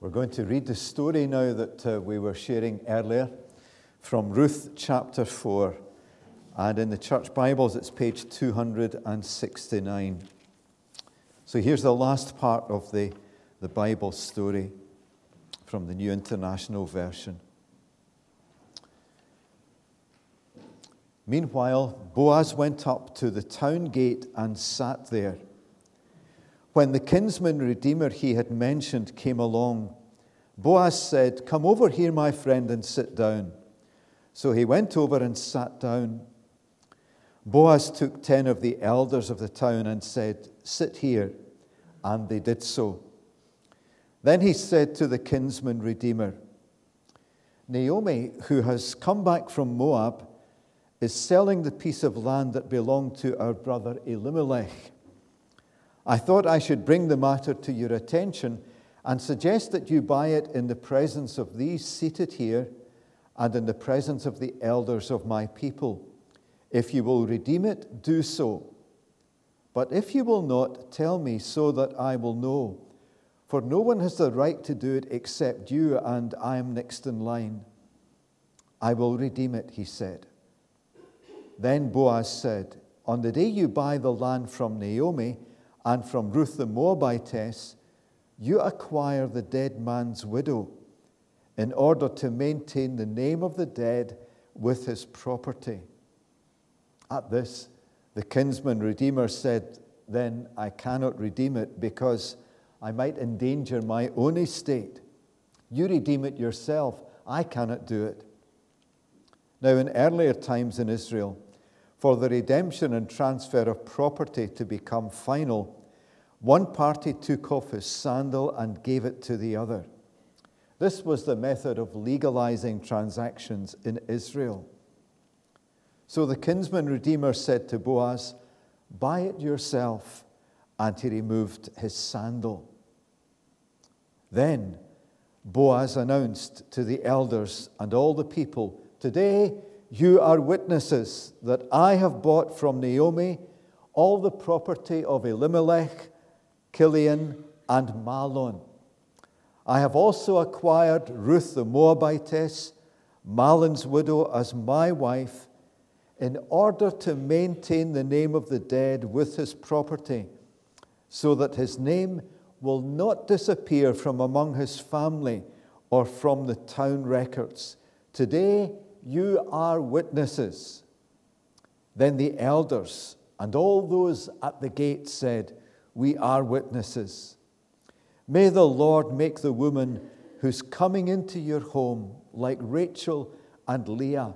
We're going to read the story now that uh, we were sharing earlier from Ruth chapter 4. And in the church Bibles, it's page 269. So here's the last part of the, the Bible story from the New International Version. Meanwhile, Boaz went up to the town gate and sat there. When the kinsman redeemer he had mentioned came along, Boaz said, Come over here, my friend, and sit down. So he went over and sat down. Boaz took ten of the elders of the town and said, Sit here. And they did so. Then he said to the kinsman redeemer, Naomi, who has come back from Moab, is selling the piece of land that belonged to our brother Elimelech. I thought I should bring the matter to your attention and suggest that you buy it in the presence of these seated here and in the presence of the elders of my people. If you will redeem it, do so. But if you will not, tell me so that I will know. For no one has the right to do it except you, and I am next in line. I will redeem it, he said. Then Boaz said, On the day you buy the land from Naomi, and from Ruth the Moabitess, you acquire the dead man's widow in order to maintain the name of the dead with his property. At this, the kinsman redeemer said, Then I cannot redeem it because I might endanger my own estate. You redeem it yourself. I cannot do it. Now, in earlier times in Israel, for the redemption and transfer of property to become final, one party took off his sandal and gave it to the other. This was the method of legalizing transactions in Israel. So the kinsman redeemer said to Boaz, Buy it yourself. And he removed his sandal. Then Boaz announced to the elders and all the people, Today you are witnesses that I have bought from Naomi all the property of Elimelech, Kilion, and Mahlon. I have also acquired Ruth the Moabitess, Mahlon's widow, as my wife, in order to maintain the name of the dead with his property, so that his name will not disappear from among his family or from the town records. Today, you are witnesses. Then the elders and all those at the gate said, We are witnesses. May the Lord make the woman who's coming into your home like Rachel and Leah,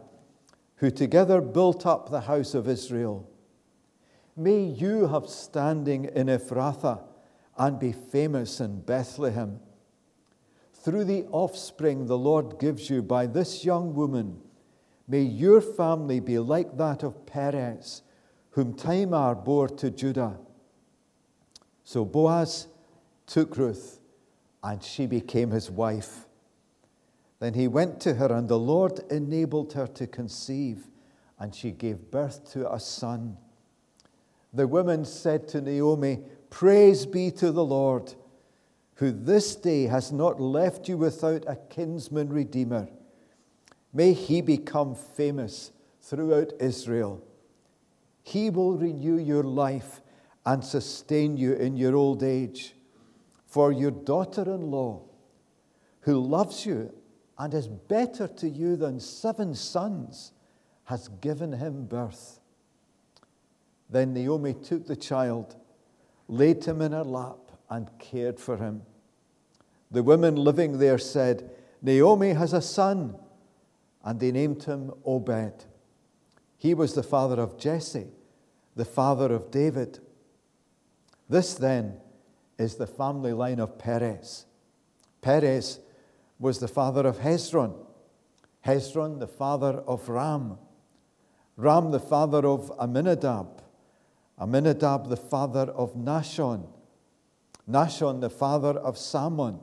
who together built up the house of Israel. May you have standing in Ephrathah and be famous in Bethlehem. Through the offspring the Lord gives you by this young woman, May your family be like that of Perez, whom Tamar bore to Judah. So Boaz took Ruth, and she became his wife. Then he went to her, and the Lord enabled her to conceive, and she gave birth to a son. The women said to Naomi, Praise be to the Lord, who this day has not left you without a kinsman redeemer. May he become famous throughout Israel. He will renew your life and sustain you in your old age. For your daughter in law, who loves you and is better to you than seven sons, has given him birth. Then Naomi took the child, laid him in her lap, and cared for him. The women living there said, Naomi has a son and they named him Obed. He was the father of Jesse, the father of David. This then is the family line of Perez. Perez was the father of Hezron, Hezron the father of Ram, Ram the father of Aminadab, Aminadab the father of Nahshon, Nahshon the father of Salmon,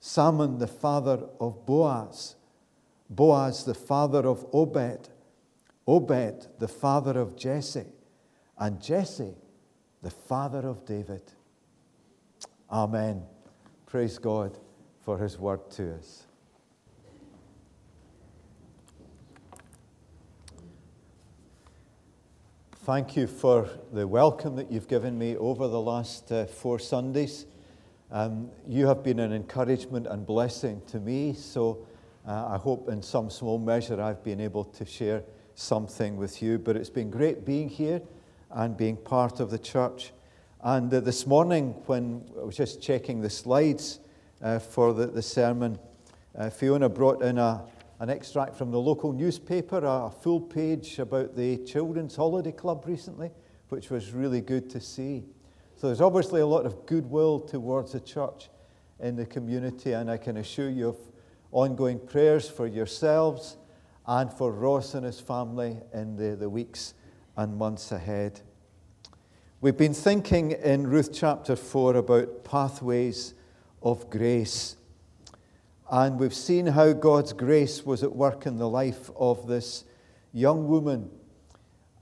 Salmon the father of Boaz, Boaz, the father of Obed, Obed, the father of Jesse, and Jesse, the father of David. Amen. Praise God for his word to us. Thank you for the welcome that you've given me over the last uh, four Sundays. Um, you have been an encouragement and blessing to me, so uh, I hope in some small measure I've been able to share something with you. But it's been great being here and being part of the church. And uh, this morning, when I was just checking the slides uh, for the, the sermon, uh, Fiona brought in a, an extract from the local newspaper, a full page about the Children's Holiday Club recently, which was really good to see. So there's obviously a lot of goodwill towards the church in the community, and I can assure you of ongoing prayers for yourselves and for Ross and his family in the, the weeks and months ahead. We've been thinking in Ruth chapter 4 about pathways of grace. And we've seen how God's grace was at work in the life of this young woman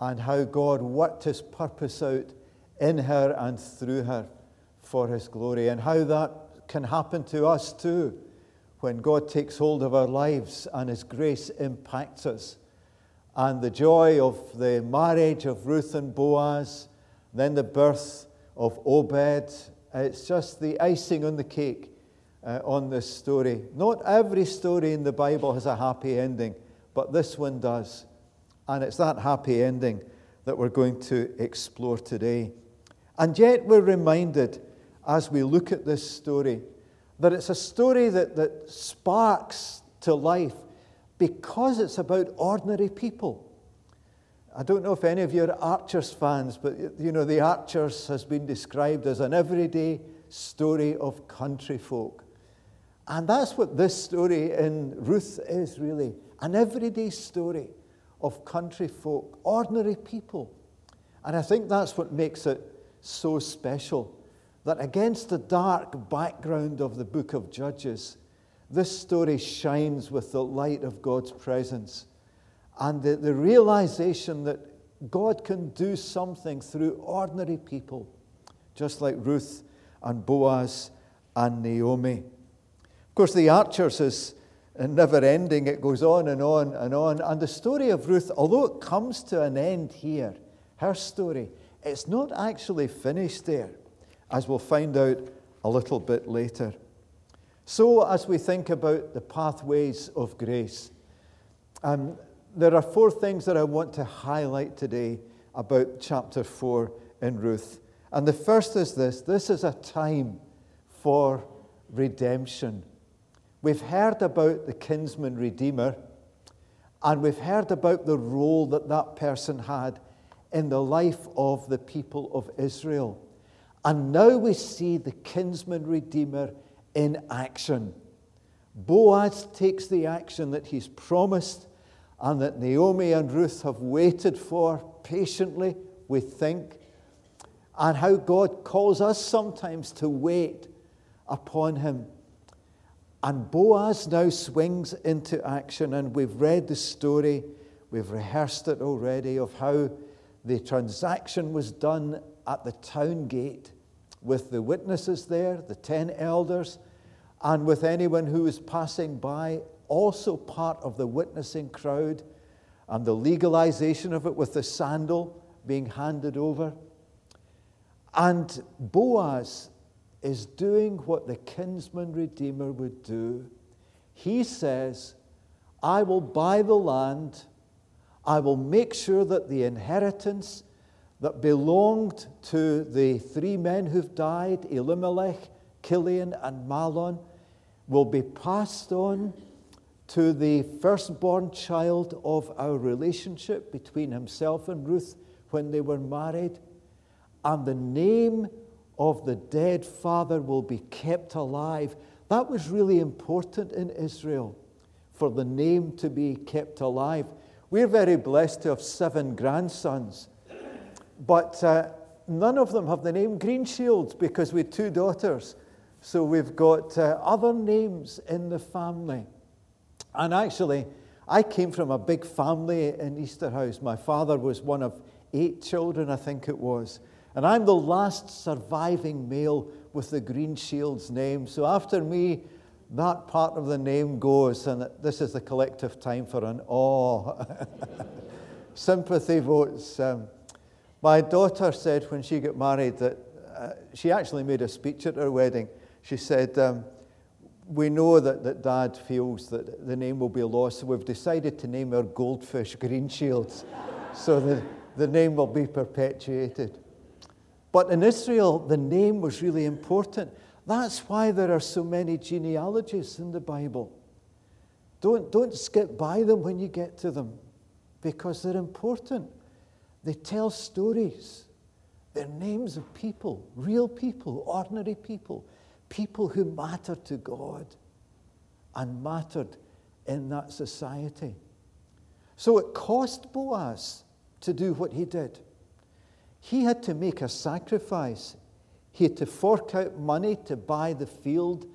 and how God worked his purpose out in her and through her for his glory, and how that can happen to us too when God takes hold of our lives and his grace impacts us. And the joy of the marriage of Ruth and Boaz, then the birth of Obed, it's just the icing on the cake uh, on this story. Not every story in the Bible has a happy ending, but this one does. And it's that happy ending that we're going to explore today. And yet, we're reminded as we look at this story that it's a story that, that sparks to life because it's about ordinary people. I don't know if any of you are Archers fans, but you know, the Archers has been described as an everyday story of country folk. And that's what this story in Ruth is really an everyday story of country folk, ordinary people. And I think that's what makes it so special that against the dark background of the book of Judges, this story shines with the light of God's presence and the, the realization that God can do something through ordinary people, just like Ruth and Boaz and Naomi. Of course, the Archers is never ending, it goes on and on and on. And the story of Ruth, although it comes to an end here, her story, it's not actually finished there, as we'll find out a little bit later. So, as we think about the pathways of grace, um, there are four things that I want to highlight today about chapter 4 in Ruth. And the first is this this is a time for redemption. We've heard about the kinsman redeemer, and we've heard about the role that that person had in the life of the people of Israel. And now we see the kinsman redeemer in action. Boaz takes the action that he's promised and that Naomi and Ruth have waited for patiently, we think, and how God calls us sometimes to wait upon him. And Boaz now swings into action, and we've read the story, we've rehearsed it already of how the transaction was done at the town gate with the witnesses there, the ten elders, and with anyone who was passing by, also part of the witnessing crowd, and the legalization of it with the sandal being handed over. And Boaz is doing what the kinsman redeemer would do. He says, I will buy the land I will make sure that the inheritance that belonged to the three men who've died, Elimelech, Kilion, and Mahlon, will be passed on to the firstborn child of our relationship between himself and Ruth when they were married. And the name of the dead father will be kept alive. That was really important in Israel for the name to be kept alive. We're very blessed to have seven grandsons, but uh, none of them have the name Greenshields because we have two daughters. So we've got uh, other names in the family. And actually, I came from a big family in Easterhouse. My father was one of eight children, I think it was. And I'm the last surviving male with the Greenshields name. So after me, that part of the name goes, and this is the collective time for an awe. Sympathy votes. Um, my daughter said when she got married that uh, she actually made a speech at her wedding. She said, um, We know that, that dad feels that the name will be lost, so we've decided to name our goldfish Greenshields so the, the name will be perpetuated. But in Israel, the name was really important. That's why there are so many genealogies in the Bible. Don't, don't skip by them when you get to them because they're important. They tell stories. They're names of people, real people, ordinary people, people who mattered to God and mattered in that society. So it cost Boaz to do what he did. He had to make a sacrifice. He had to fork out money to buy the field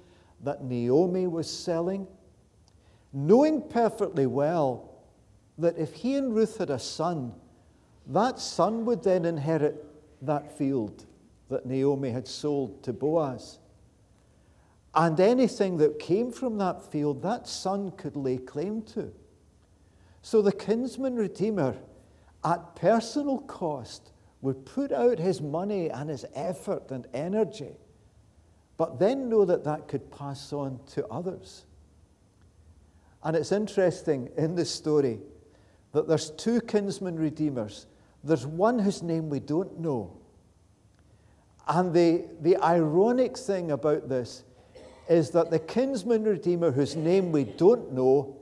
that Naomi was selling, knowing perfectly well that if he and Ruth had a son, that son would then inherit that field that Naomi had sold to Boaz. And anything that came from that field, that son could lay claim to. So the kinsman redeemer, at personal cost, would put out his money and his effort and energy, but then know that that could pass on to others. And it's interesting in this story that there's two kinsman redeemers. There's one whose name we don't know. And the, the ironic thing about this is that the kinsman redeemer whose name we don't know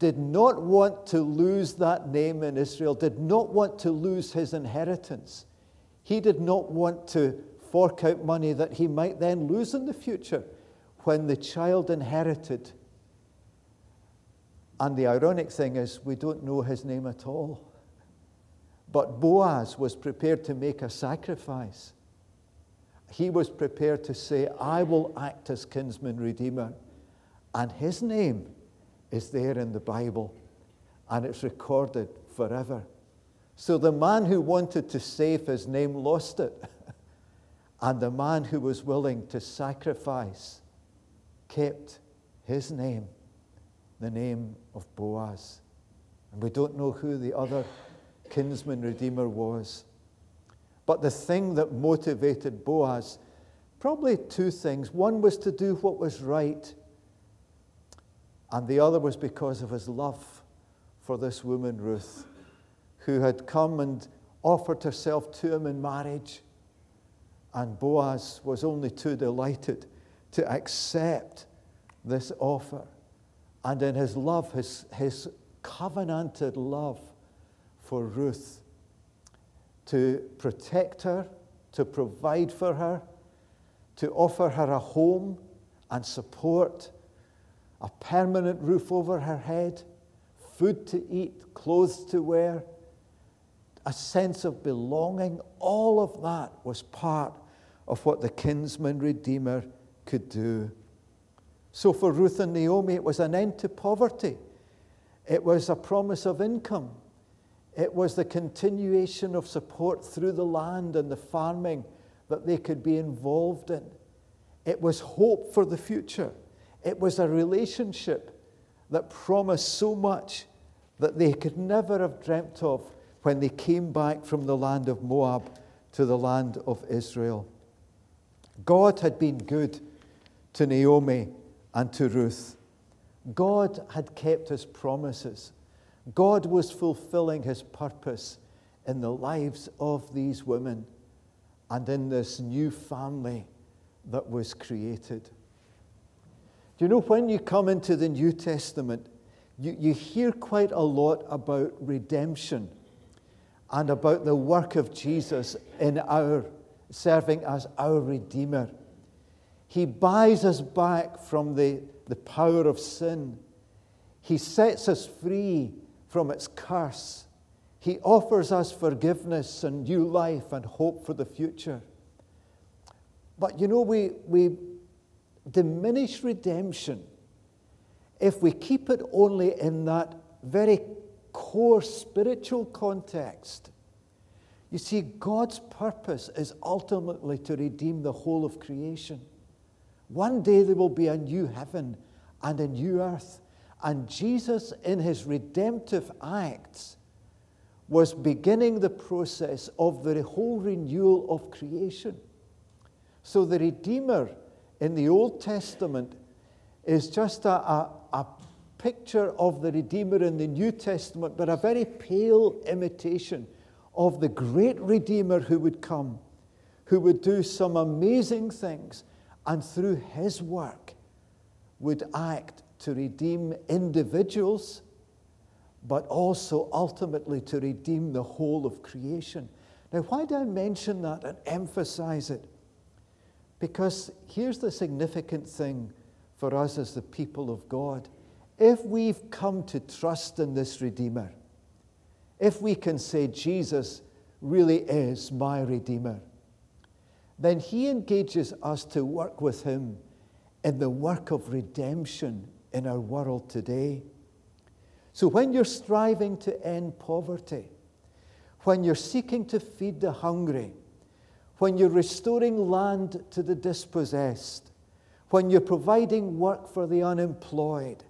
did not want to lose that name in Israel, did not want to lose his inheritance. He did not want to fork out money that he might then lose in the future when the child inherited. And the ironic thing is, we don't know his name at all. But Boaz was prepared to make a sacrifice. He was prepared to say, I will act as kinsman redeemer. And his name is there in the Bible and it's recorded forever. So the man who wanted to save his name lost it, and the man who was willing to sacrifice kept his name, the name of Boaz. And we don't know who the other kinsman redeemer was. But the thing that motivated Boaz, probably two things. One was to do what was right and the other was because of his love for this woman, Ruth, who had come and offered herself to him in marriage. And Boaz was only too delighted to accept this offer. And in his love, his, his covenanted love for Ruth, to protect her, to provide for her, to offer her a home and support a permanent roof over her head, food to eat, clothes to wear, a sense of belonging. All of that was part of what the kinsman redeemer could do. So for Ruth and Naomi, it was an end to poverty. It was a promise of income. It was the continuation of support through the land and the farming that they could be involved in. It was hope for the future. It was a relationship that promised so much that they could never have dreamt of when they came back from the land of Moab to the land of Israel. God had been good to Naomi and to Ruth. God had kept his promises. God was fulfilling his purpose in the lives of these women and in this new family that was created. Do you know when you come into the New Testament, you, you hear quite a lot about redemption and about the work of Jesus in our serving as our Redeemer. He buys us back from the, the power of sin. He sets us free from its curse. He offers us forgiveness and new life and hope for the future. But you know, we, we diminish redemption if we keep it only in that very core spiritual context. You see, God's purpose is ultimately to redeem the whole of creation. One day there will be a new heaven and a new earth. And Jesus, in his redemptive acts, was beginning the process of the whole renewal of creation. So the Redeemer in the Old Testament is just a, a, a picture of the Redeemer in the New Testament, but a very pale imitation of the great Redeemer who would come, who would do some amazing things, and through his work would act to redeem individuals, but also ultimately to redeem the whole of creation. Now, why do I mention that and emphasize it? Because here's the significant thing for us as the people of God. If we've come to trust in this Redeemer, if we can say Jesus really is my Redeemer, then He engages us to work with Him in the work of redemption in our world today. So when you're striving to end poverty, when you're seeking to feed the hungry, when you're restoring land to the dispossessed, when you're providing work for the unemployed,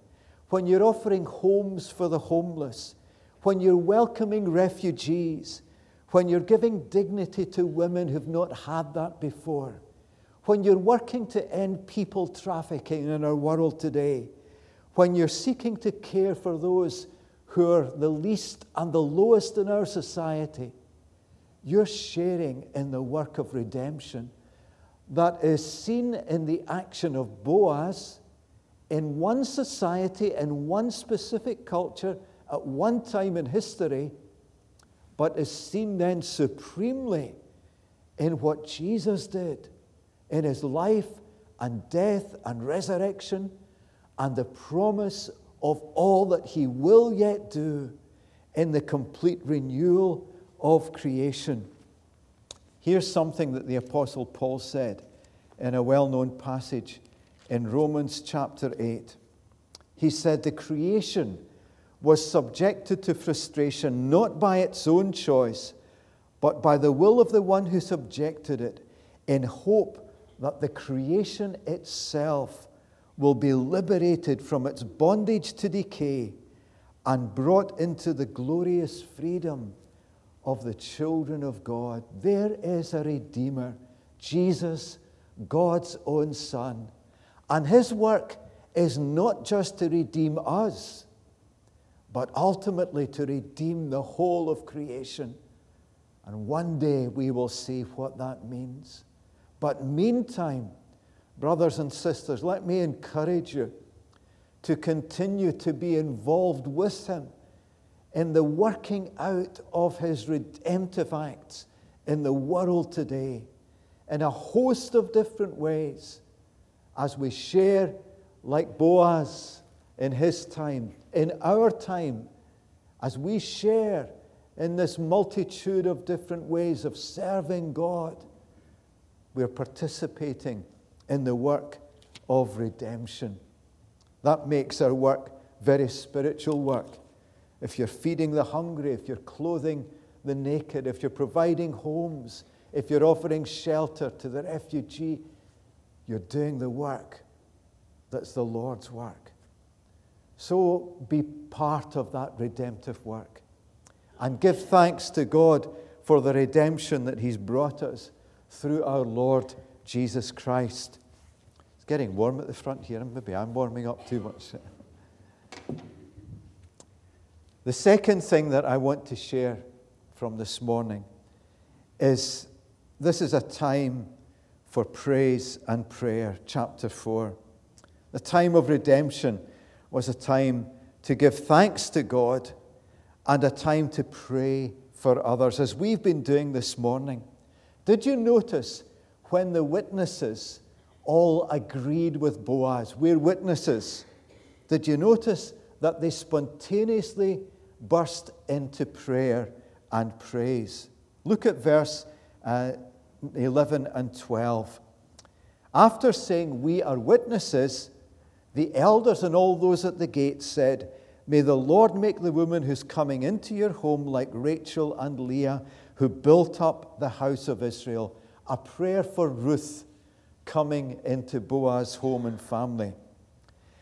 when you're offering homes for the homeless, when you're welcoming refugees, when you're giving dignity to women who've not had that before, when you're working to end people trafficking in our world today, when you're seeking to care for those who are the least and the lowest in our society, you're sharing in the work of redemption that is seen in the action of Boaz in one society, in one specific culture, at one time in history, but is seen then supremely in what Jesus did in his life and death and resurrection and the promise of all that he will yet do in the complete renewal of creation. Here's something that the Apostle Paul said in a well known passage in Romans chapter 8. He said, The creation was subjected to frustration not by its own choice, but by the will of the one who subjected it, in hope that the creation itself will be liberated from its bondage to decay and brought into the glorious freedom of the children of God. There is a Redeemer, Jesus, God's own Son. And his work is not just to redeem us, but ultimately to redeem the whole of creation. And one day we will see what that means. But meantime, brothers and sisters, let me encourage you to continue to be involved with him in the working out of his redemptive acts in the world today in a host of different ways as we share, like Boaz in his time, in our time, as we share in this multitude of different ways of serving God, we're participating in the work of redemption. That makes our work very spiritual work if you're feeding the hungry, if you're clothing the naked, if you're providing homes, if you're offering shelter to the refugee, you're doing the work that's the Lord's work. So be part of that redemptive work and give thanks to God for the redemption that He's brought us through our Lord Jesus Christ. Getting warm at the front here, and maybe I'm warming up too much. The second thing that I want to share from this morning is this is a time for praise and prayer, chapter 4. The time of redemption was a time to give thanks to God and a time to pray for others, as we've been doing this morning. Did you notice when the witnesses all agreed with Boaz? We're witnesses. Did you notice that they spontaneously burst into prayer and praise. Look at verse uh, 11 and 12. After saying, We are witnesses, the elders and all those at the gate said, May the Lord make the woman who's coming into your home like Rachel and Leah, who built up the house of Israel. A prayer for Ruth coming into Boaz's home and family.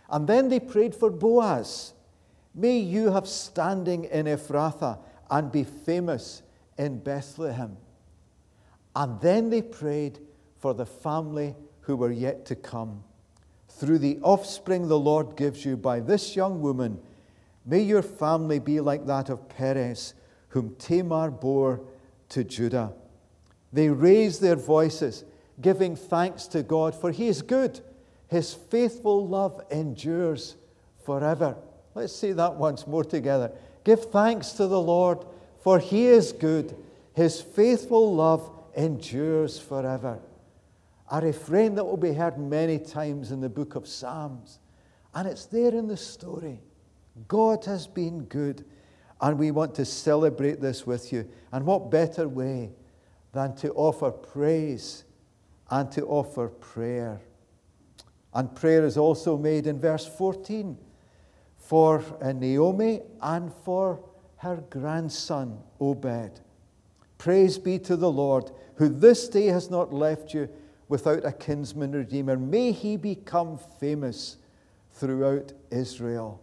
And then they prayed for Boaz. May you have standing in Ephrathah and be famous in Bethlehem. And then they prayed for the family who were yet to come. Through the offspring the Lord gives you by this young woman, may your family be like that of Perez, whom Tamar bore to Judah. They raised their voices, giving thanks to God, for he is good. His faithful love endures forever. Let's say that once more together. Give thanks to the Lord, for he is good. His faithful love endures forever. A refrain that will be heard many times in the book of Psalms. And it's there in the story. God has been good. And we want to celebrate this with you. And what better way than to offer praise and to offer prayer? And prayer is also made in verse 14 for uh, Naomi and for her grandson Obed. Praise be to the Lord, who this day has not left you without a kinsman redeemer. May he become famous throughout Israel.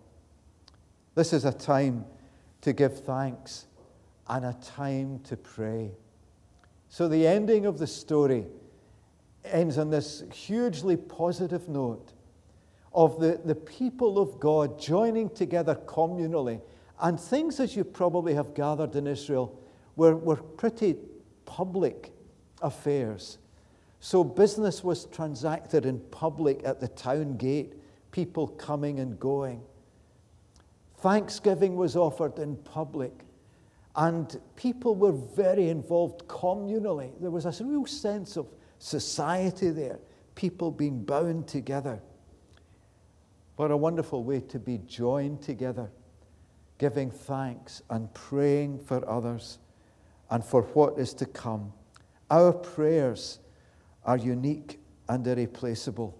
This is a time to give thanks and a time to pray. So, the ending of the story ends on this hugely positive note of the, the people of God joining together communally. And things, as you probably have gathered in Israel, were, were pretty public affairs. So business was transacted in public at the town gate, people coming and going. Thanksgiving was offered in public. And people were very involved communally. There was a real sense of society there, people being bound together. What a wonderful way to be joined together, giving thanks and praying for others and for what is to come. Our prayers are unique and irreplaceable.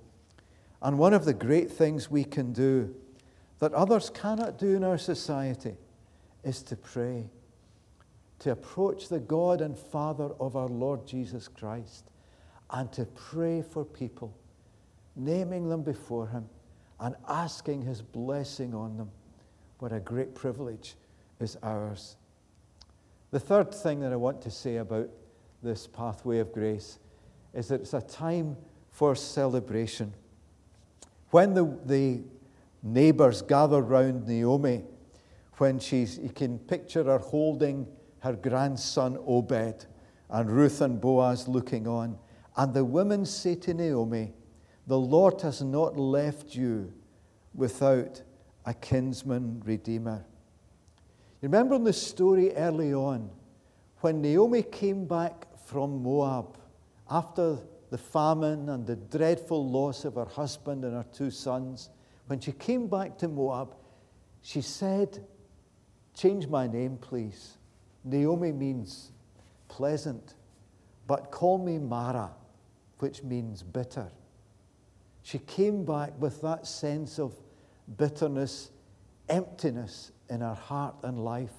And one of the great things we can do that others cannot do in our society is to pray, to approach the God and Father of our Lord Jesus Christ and to pray for people, naming them before Him and asking His blessing on them. What a great privilege is ours. The third thing that I want to say about this pathway of grace is that it's a time for celebration. When the, the neighbors gather round Naomi, when she's, you can picture her holding her grandson Obed and Ruth and Boaz looking on. And the women say to Naomi, The Lord has not left you without a kinsman redeemer. You remember in the story early on when Naomi came back from Moab after the famine and the dreadful loss of her husband and her two sons, when she came back to Moab, she said, Change my name, please. Naomi means pleasant, but call me Mara which means bitter. She came back with that sense of bitterness, emptiness in her heart and life.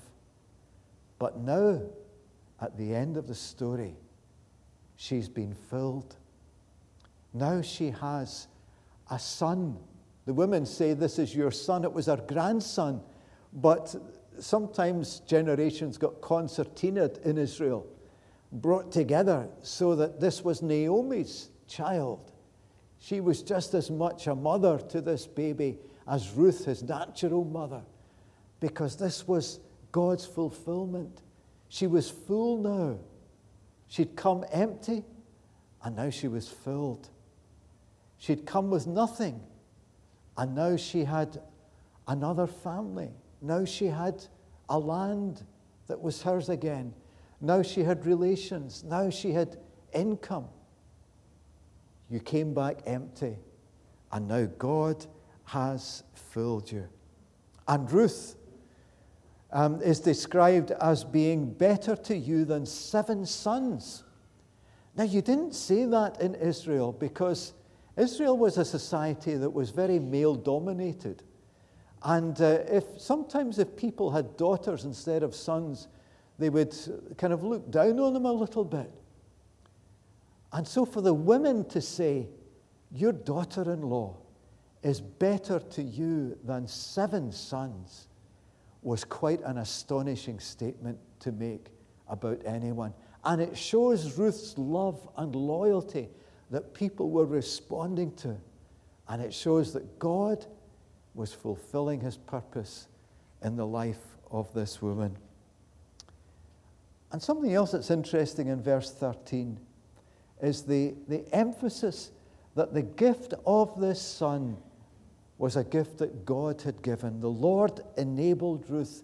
But now, at the end of the story, she's been filled. Now she has a son. The women say, This is your son. It was her grandson. But sometimes generations got concertinaed in Israel brought together so that this was Naomi's child. She was just as much a mother to this baby as Ruth, his natural mother, because this was God's fulfillment. She was full now. She'd come empty, and now she was filled. She'd come with nothing, and now she had another family. Now she had a land that was hers again. Now she had relations. Now she had income. You came back empty, and now God has filled you. And Ruth um, is described as being better to you than seven sons. Now, you didn't say that in Israel because Israel was a society that was very male dominated. And uh, if sometimes if people had daughters instead of sons, they would kind of look down on them a little bit. And so for the women to say, Your daughter in law is better to you than seven sons was quite an astonishing statement to make about anyone. And it shows Ruth's love and loyalty that people were responding to. And it shows that God was fulfilling his purpose in the life of this woman. And something else that's interesting in verse 13 is the, the emphasis that the gift of this son was a gift that God had given. The Lord enabled Ruth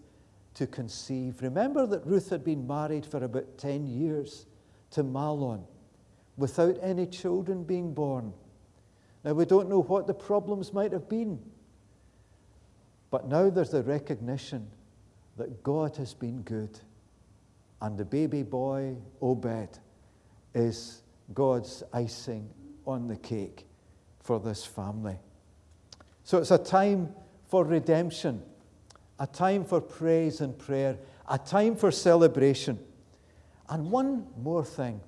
to conceive. Remember that Ruth had been married for about 10 years to Mahlon without any children being born. Now, we don't know what the problems might have been, but now there's the recognition that God has been good. And the baby boy, Obed, is God's icing on the cake for this family. So it's a time for redemption, a time for praise and prayer, a time for celebration. And one more thing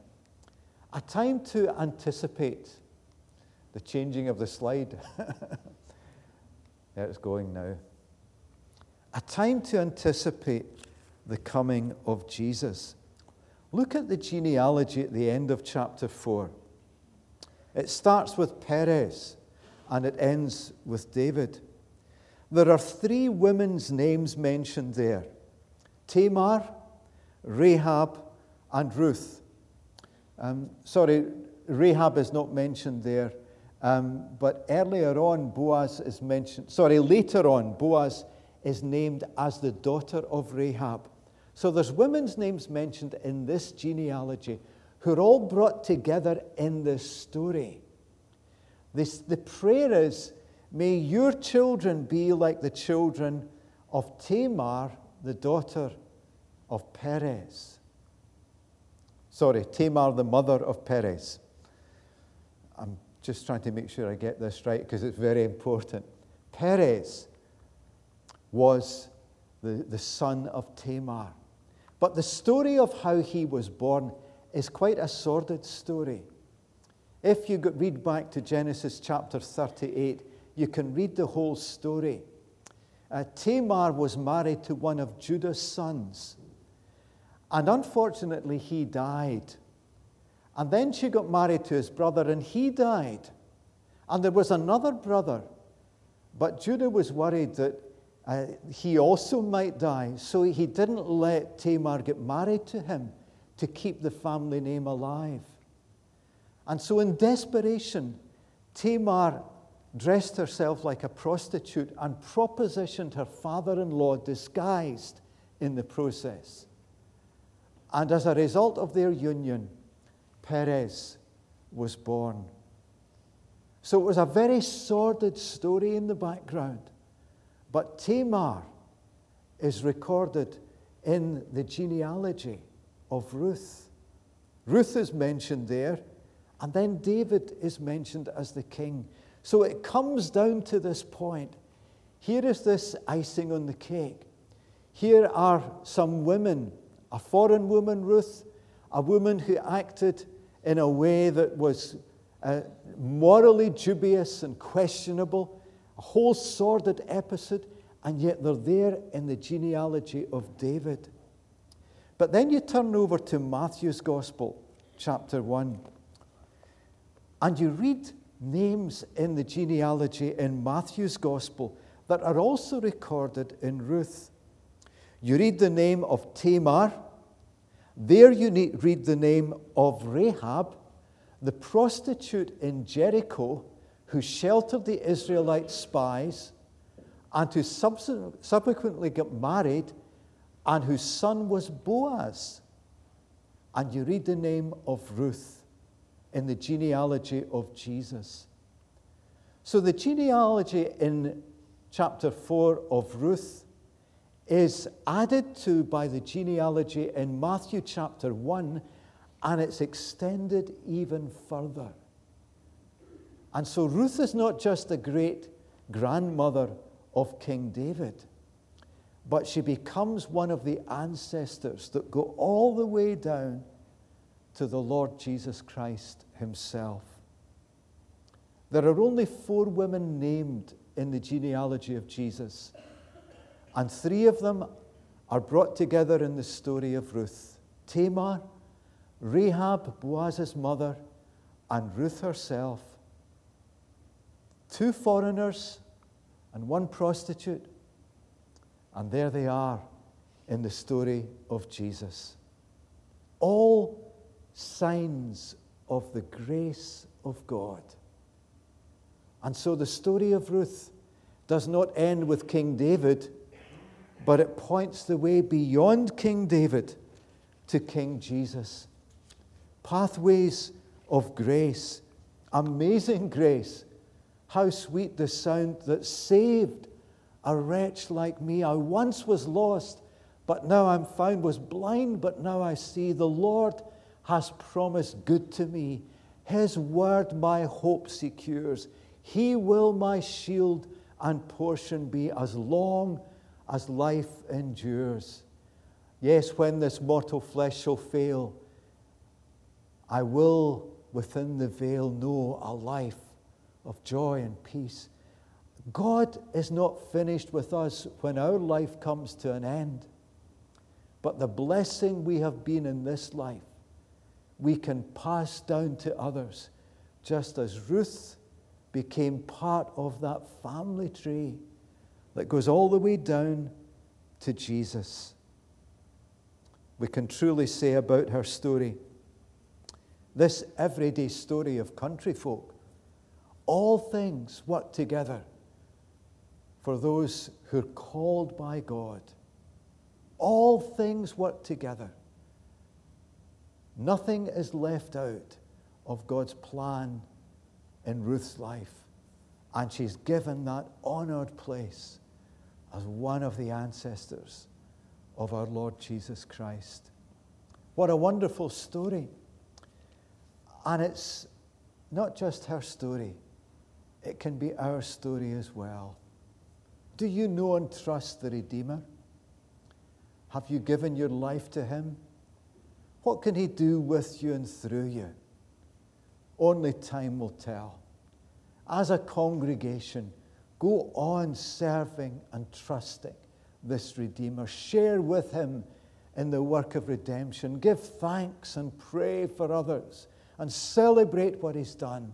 a time to anticipate the changing of the slide. there it's going now. A time to anticipate the coming of Jesus. Look at the genealogy at the end of chapter 4. It starts with Perez and it ends with David. There are three women's names mentioned there Tamar, Rahab, and Ruth. Um, sorry, Rahab is not mentioned there, um, but earlier on, Boaz is mentioned. Sorry, later on, Boaz is named as the daughter of Rahab. So there's women's names mentioned in this genealogy who are all brought together in this story. This, the prayer is, May your children be like the children of Tamar, the daughter of Perez. Sorry, Tamar, the mother of Perez. I'm just trying to make sure I get this right because it's very important. Perez was the, the son of Tamar. But the story of how he was born is quite a sordid story. If you read back to Genesis chapter 38, you can read the whole story. Uh, Tamar was married to one of Judah's sons, and unfortunately, he died. And then she got married to his brother, and he died. And there was another brother, but Judah was worried that uh, he also might die, so he didn't let Tamar get married to him to keep the family name alive. And so, in desperation, Tamar dressed herself like a prostitute and propositioned her father in law disguised in the process. And as a result of their union, Perez was born. So it was a very sordid story in the background. But Tamar is recorded in the genealogy of Ruth. Ruth is mentioned there and then David is mentioned as the king. So it comes down to this point. Here is this icing on the cake. Here are some women a foreign woman, Ruth, a woman who acted in a way that was uh, morally dubious and questionable, a whole sordid episode, and yet they're there in the genealogy of David. But then you turn over to Matthew's Gospel, chapter 1. And you read names in the genealogy in Matthew's gospel that are also recorded in Ruth. You read the name of Tamar. There you read the name of Rahab, the prostitute in Jericho who sheltered the Israelite spies and who subsequently got married and whose son was Boaz. And you read the name of Ruth in the genealogy of Jesus. So, the genealogy in chapter 4 of Ruth is added to by the genealogy in Matthew chapter 1, and it's extended even further. And so, Ruth is not just the great grandmother of King David, but she becomes one of the ancestors that go all the way down to the Lord Jesus Christ himself. There are only four women named in the genealogy of Jesus, and three of them are brought together in the story of Ruth Tamar, Rahab, Boaz's mother, and Ruth herself. Two foreigners and one prostitute, and there they are in the story of Jesus. All signs of the grace of God. And so the story of Ruth does not end with King David, but it points the way beyond King David to King Jesus. Pathways of grace, amazing grace. How sweet the sound that saved a wretch like me. I once was lost, but now I'm found, was blind, but now I see. The Lord has promised good to me. His word my hope secures. He will my shield and portion be as long as life endures. Yes, when this mortal flesh shall fail, I will within the veil know a life of joy and peace. God is not finished with us when our life comes to an end. But the blessing we have been in this life, we can pass down to others, just as Ruth became part of that family tree that goes all the way down to Jesus. We can truly say about her story this everyday story of country folk, all things work together for those who are called by God. All things work together. Nothing is left out of God's plan in Ruth's life. And she's given that honored place as one of the ancestors of our Lord Jesus Christ. What a wonderful story. And it's not just her story, it can be our story as well. Do you know and trust the Redeemer? Have you given your life to Him? What can He do with you and through you? Only time will tell. As a congregation, go on serving and trusting this Redeemer. Share with Him in the work of redemption. Give thanks and pray for others and celebrate what He's done.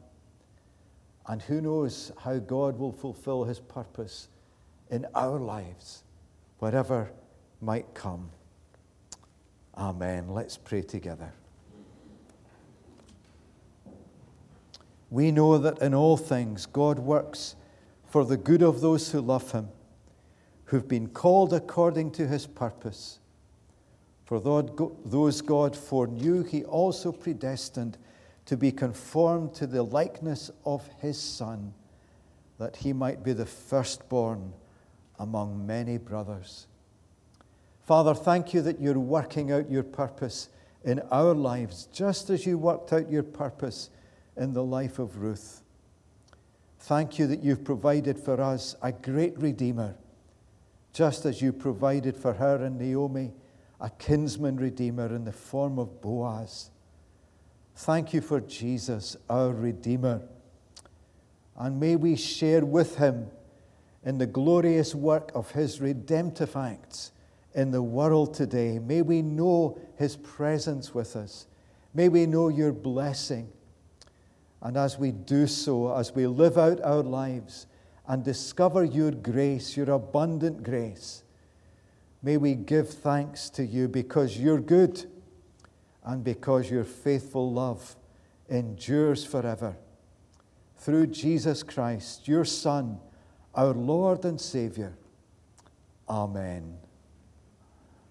And who knows how God will fulfill His purpose in our lives, whatever might come. Amen. Let's pray together. We know that in all things God works for the good of those who love Him, who've been called according to His purpose. For those God foreknew, He also predestined to be conformed to the likeness of His Son, that He might be the firstborn among many brothers. Father, thank you that you're working out your purpose in our lives, just as you worked out your purpose in the life of Ruth. Thank you that you've provided for us a great Redeemer, just as you provided for her and Naomi a kinsman Redeemer in the form of Boaz. Thank you for Jesus, our Redeemer. And may we share with him in the glorious work of his redemptive acts in the world today. May we know His presence with us. May we know your blessing. And as we do so, as we live out our lives and discover your grace, your abundant grace, may we give thanks to you because you're good and because your faithful love endures forever. Through Jesus Christ, your Son, our Lord and Savior. Amen.